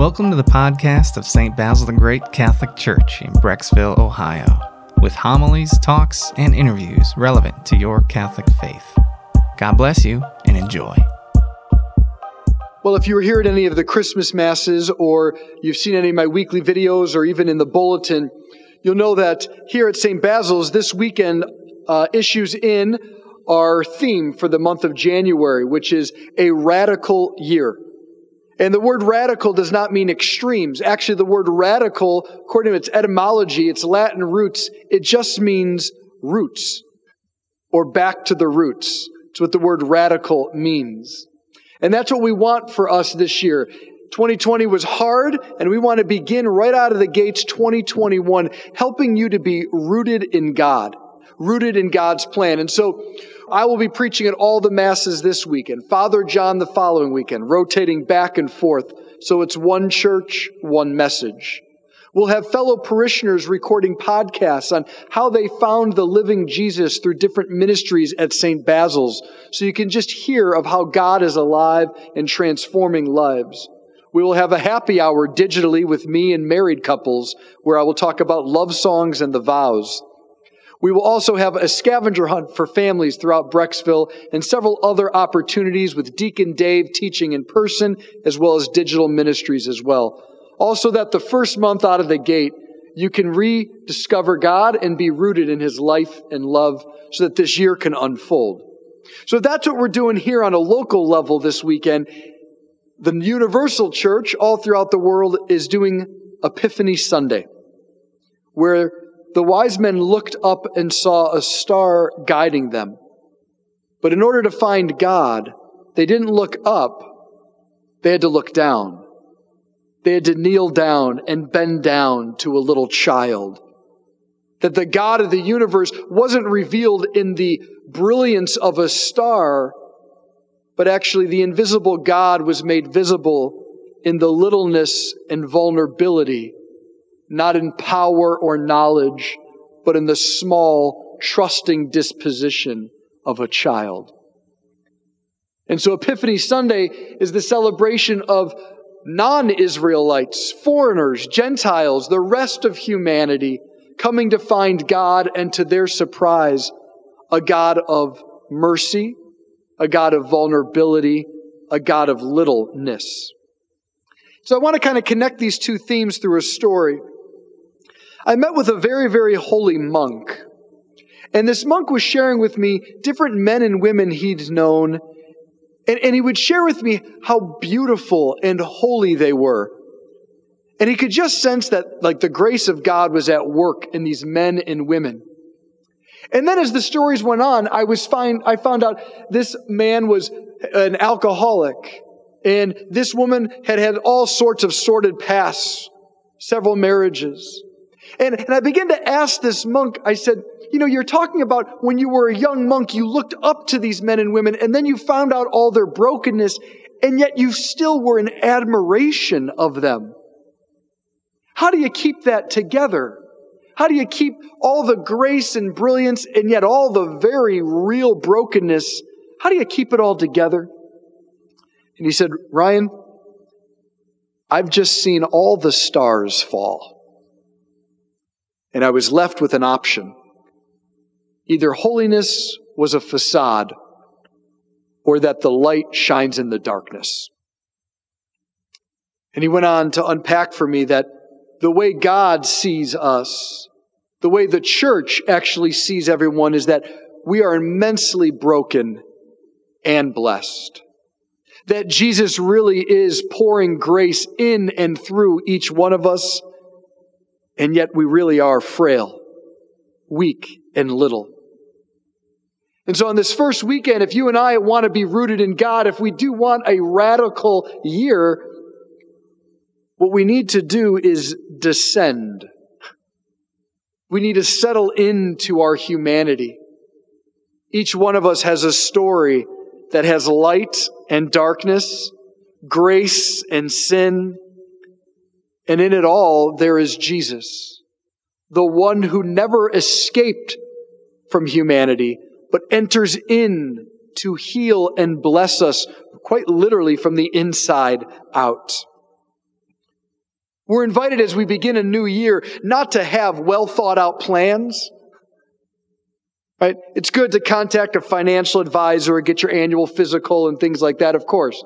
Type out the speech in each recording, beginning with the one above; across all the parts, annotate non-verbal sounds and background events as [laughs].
Welcome to the podcast of St. Basil the Great Catholic Church in Brecksville, Ohio, with homilies, talks, and interviews relevant to your Catholic faith. God bless you and enjoy. Well, if you were here at any of the Christmas Masses or you've seen any of my weekly videos or even in the bulletin, you'll know that here at St. Basil's this weekend uh, issues in our theme for the month of January, which is a radical year. And the word radical does not mean extremes. Actually, the word radical, according to its etymology, its Latin roots, it just means roots or back to the roots. It's what the word radical means. And that's what we want for us this year. 2020 was hard, and we want to begin right out of the gates 2021, helping you to be rooted in God, rooted in God's plan. And so I will be preaching at all the masses this weekend, Father John the following weekend, rotating back and forth. So it's one church, one message. We'll have fellow parishioners recording podcasts on how they found the living Jesus through different ministries at St. Basil's. So you can just hear of how God is alive and transforming lives. We will have a happy hour digitally with me and married couples where I will talk about love songs and the vows. We will also have a scavenger hunt for families throughout Brecksville and several other opportunities with Deacon Dave teaching in person as well as digital ministries as well. Also that the first month out of the gate, you can rediscover God and be rooted in his life and love so that this year can unfold. So that's what we're doing here on a local level this weekend. The Universal Church all throughout the world is doing Epiphany Sunday, where the wise men looked up and saw a star guiding them. But in order to find God, they didn't look up, they had to look down. They had to kneel down and bend down to a little child. That the God of the universe wasn't revealed in the brilliance of a star, but actually the invisible God was made visible in the littleness and vulnerability not in power or knowledge, but in the small, trusting disposition of a child. And so Epiphany Sunday is the celebration of non Israelites, foreigners, Gentiles, the rest of humanity coming to find God and to their surprise, a God of mercy, a God of vulnerability, a God of littleness. So I want to kind of connect these two themes through a story. I met with a very, very holy monk. And this monk was sharing with me different men and women he'd known. And, and he would share with me how beautiful and holy they were. And he could just sense that, like, the grace of God was at work in these men and women. And then as the stories went on, I was find, I found out this man was an alcoholic. And this woman had had all sorts of sordid pasts, several marriages. And, and I began to ask this monk, I said, you know, you're talking about when you were a young monk, you looked up to these men and women, and then you found out all their brokenness, and yet you still were in admiration of them. How do you keep that together? How do you keep all the grace and brilliance and yet all the very real brokenness? How do you keep it all together? And he said, Ryan, I've just seen all the stars fall and I was left with an option. Either holiness was a facade or that the light shines in the darkness. And he went on to unpack for me that the way God sees us, the way the church actually sees everyone is that we are immensely broken and blessed. That Jesus really is pouring grace in and through each one of us and yet we really are frail, weak, and little. And so on this first weekend, if you and I want to be rooted in God, if we do want a radical year, what we need to do is descend. We need to settle into our humanity. Each one of us has a story that has light and darkness, grace and sin, and in it all, there is Jesus, the one who never escaped from humanity, but enters in to heal and bless us quite literally from the inside out. We're invited as we begin a new year not to have well thought out plans. Right? It's good to contact a financial advisor or get your annual physical and things like that, of course.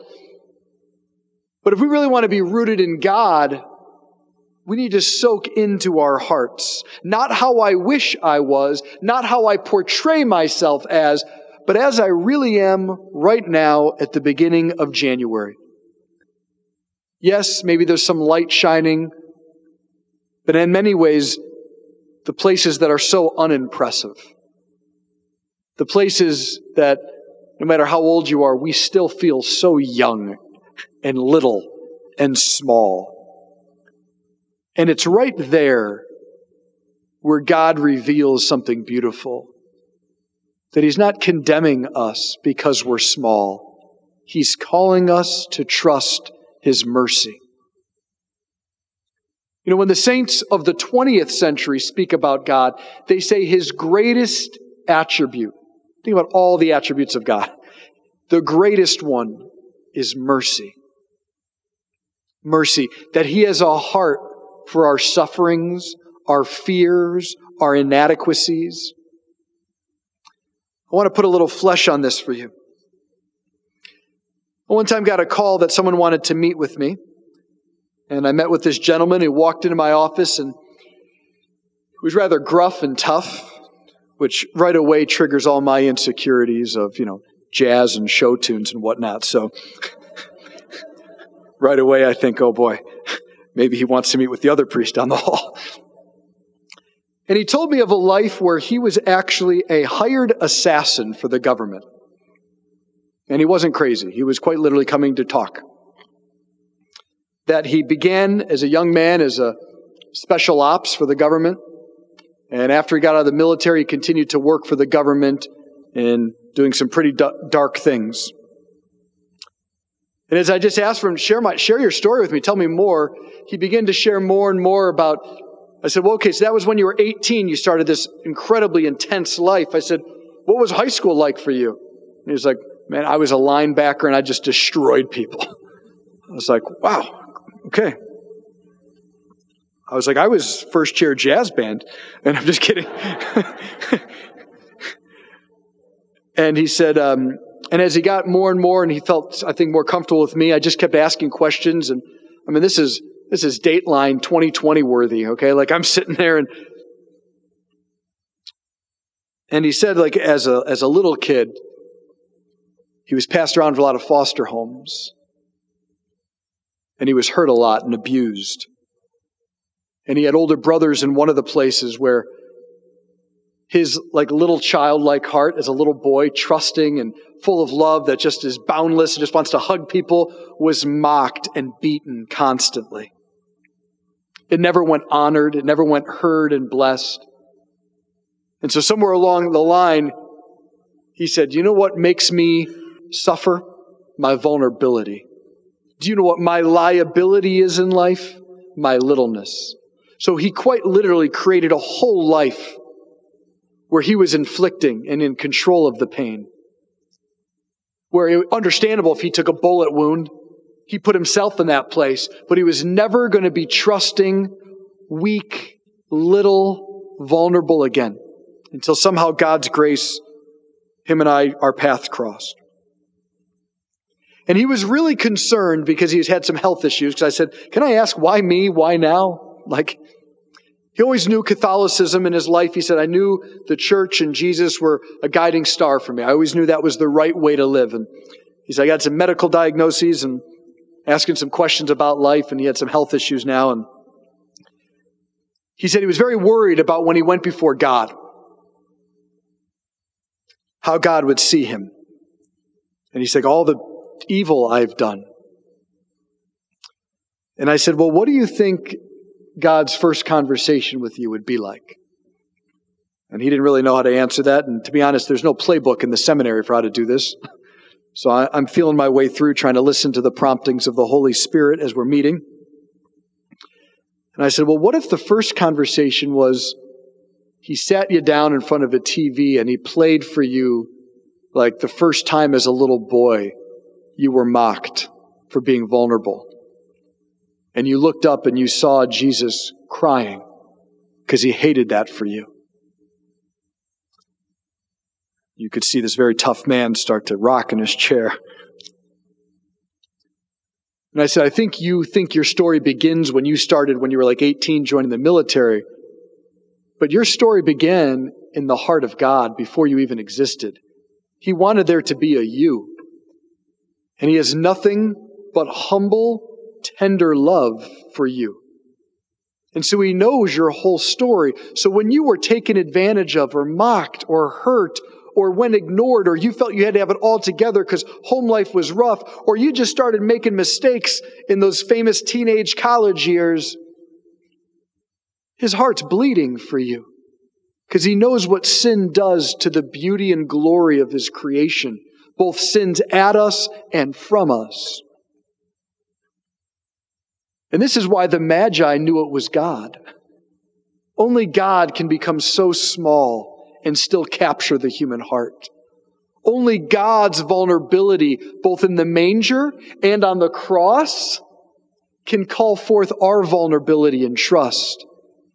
But if we really want to be rooted in God, we need to soak into our hearts. Not how I wish I was, not how I portray myself as, but as I really am right now at the beginning of January. Yes, maybe there's some light shining, but in many ways, the places that are so unimpressive, the places that no matter how old you are, we still feel so young and little and small. And it's right there where God reveals something beautiful. That He's not condemning us because we're small. He's calling us to trust his mercy. You know, when the saints of the 20th century speak about God, they say his greatest attribute. Think about all the attributes of God. The greatest one is mercy. Mercy, that he has a heart for our sufferings, our fears, our inadequacies. I want to put a little flesh on this for you. I one time got a call that someone wanted to meet with me. And I met with this gentleman who walked into my office and he was rather gruff and tough, which right away triggers all my insecurities of, you know, jazz and show tunes and whatnot. So [laughs] right away I think, oh boy, maybe he wants to meet with the other priest down the [laughs] hall. And he told me of a life where he was actually a hired assassin for the government. And he wasn't crazy. He was quite literally coming to talk. That he began as a young man as a special ops for the government. And after he got out of the military, he continued to work for the government and doing some pretty dark things. And as I just asked for him, share my, share your story with me, tell me more, he began to share more and more about, I said, well, okay, so that was when you were 18, you started this incredibly intense life. I said, what was high school like for you? And he was like, man, I was a linebacker and I just destroyed people. I was like, wow, okay. I was like, I was first chair jazz band, [laughs] and I'm just kidding. [laughs] and he said, um, and as he got more and more, and he felt, I think, more comfortable with me, I just kept asking questions. And I mean, this is this is Dateline 2020 worthy, okay? Like I'm [laughs] sitting there and and he said, like as a as a little kid, he was passed around for a lot of foster homes. And he was hurt a lot and abused. And he had older brothers in one of the places where his like little childlike heart as a little boy, trusting and full of love that just is boundless and just wants to hug people, was mocked and beaten constantly. It never went honored. It never went heard and blessed. And so somewhere along the line, he said, you know what makes me suffer? My vulnerability. Do you know what my liability is in life? My littleness. So he quite literally created a whole life where he was inflicting and in control of the pain. Where it, understandable if he took a bullet wound, he put himself in that place, but he was never going to be trusting, weak, little, vulnerable again until somehow God's grace, him and I, our paths crossed. And he was really concerned because he's had some health issues. Because I said, Can I ask why me? Why now? Like, he always knew Catholicism in his life. He said, I knew the church and Jesus were a guiding star for me. I always knew that was the right way to live. And he said, I got some medical diagnoses and asking some questions about life, and he had some health issues now. And he said he was very worried about when he went before God, how God would see him. And he said, All the evil I've done. And I said, Well, what do you think God's first conversation with you would be like? And he didn't really know how to answer that. And to be honest, there's no playbook in the seminary for how to do this. So I, am feeling my way through trying to listen to the promptings of the Holy Spirit as we're meeting. And I said, Well, what if the first conversation was he sat you down in front of a TV and he played for you like the first time as a little boy you were mocked for being vulnerable. And you looked up and you saw Jesus crying because he hated that for you. You could see this very tough man start to rock in his chair. And I said, I think you think your story begins when you started when you were like 18 joining the military. But your story began in the heart of God before you even existed. He wanted there to be a you. And He has nothing but humble, tender love for you. And so He knows your whole story. So when you were taken advantage of or mocked or hurt or when ignored, or you felt you had to have it all together because home life was rough, or you just started making mistakes in those famous teenage college years, his heart's bleeding for you because he knows what sin does to the beauty and glory of his creation, both sins at us and from us. And this is why the Magi knew it was God. Only God can become so small and still capture the human heart. Only God's vulnerability, both in the manger and on the cross, can call forth our vulnerability and trust.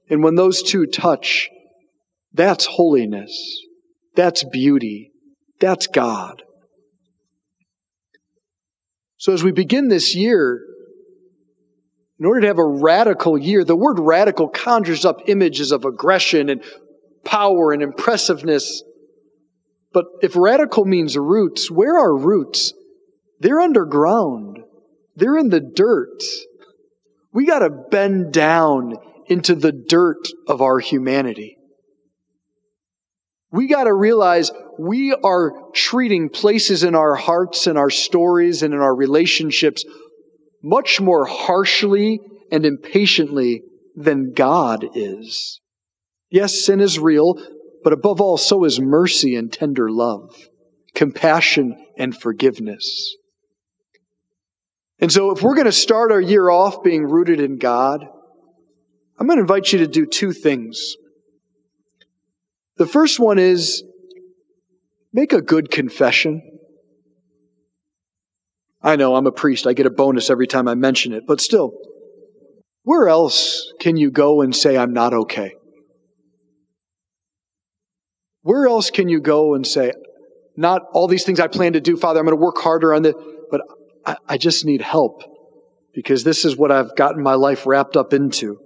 And when those two touch, that's holiness. That's beauty. That's God. So as we begin this year, in order to have a radical year, the word radical conjures up images of aggression and power and impressiveness. But if radical means roots, where are roots? They're underground. They're in the dirt. We got to bend down into the dirt of our humanity. We got to realize we are treating places in our hearts and our stories and in our relationships much more harshly and impatiently than God is. Yes, sin is real, but above all, so is mercy and tender love, compassion and forgiveness. And so, if we're going to start our year off being rooted in God, I'm going to invite you to do two things. The first one is make a good confession. I know I'm a priest, I get a bonus every time I mention it, but still, where else can you go and say, I'm not okay? Where else can you go and say, not all these things I plan to do, Father, I'm going to work harder on this, but I, I just need help because this is what I've gotten my life wrapped up into.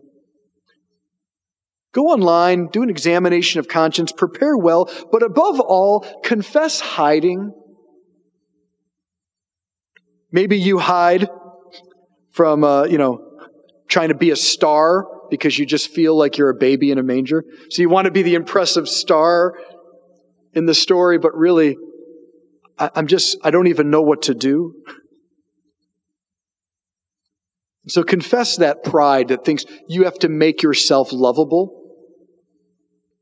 Go online, do an examination of conscience, prepare well, but above all, confess hiding. Maybe you hide from, uh, you know, trying to be a star because you just feel like you're a baby in a manger. So you want to be the impressive star in the story, but really, I, I'm just, I don't even know what to do. So confess that pride that thinks you have to make yourself lovable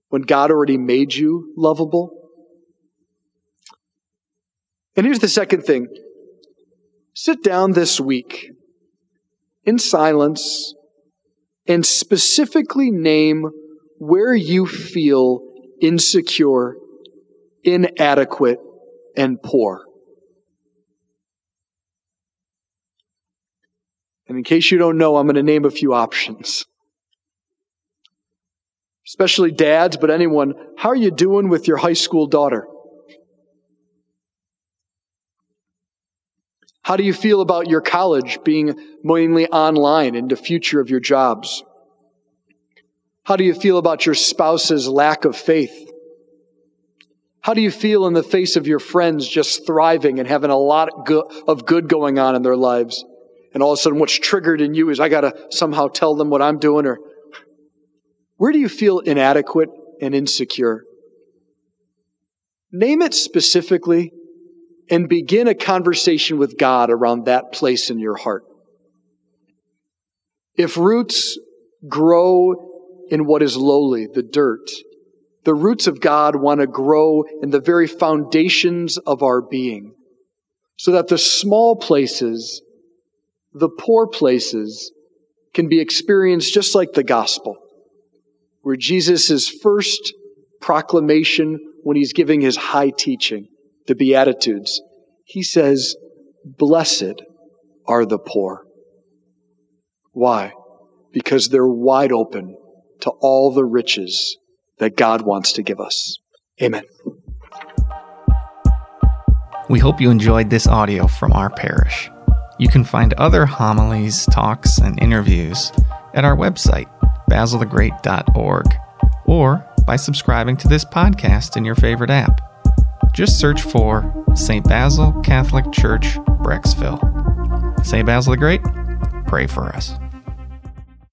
when God already made you lovable. And here's the second thing sit down this week in silence and specifically name where you feel insecure, inadequate, and poor. And in case you don't know, I'm going to name a few options. Especially dads, but anyone, how are you doing with your high school daughter? How do you feel about your college being mainly online and the future of your jobs? How do you feel about your spouse's lack of faith? How do you feel in the face of your friends just thriving and having a lot of good going on in their lives? And all of a sudden, what's triggered in you is I got to somehow tell them what I'm doing. Or where do you feel inadequate and insecure? Name it specifically and begin a conversation with God around that place in your heart. If roots grow in what is lowly, the dirt, the roots of God want to grow in the very foundations of our being so that the small places, the poor places, can be experienced just like the gospel, where Jesus' first proclamation when he's giving his high teaching the Beatitudes, he says, Blessed are the poor. Why? Because they're wide open to all the riches that God wants to give us. Amen. We hope you enjoyed this audio from our parish. You can find other homilies, talks, and interviews at our website, basilthegreat.org, or by subscribing to this podcast in your favorite app. Just search for St. Basil Catholic Church, Brecksville. St. Basil the Great, pray for us.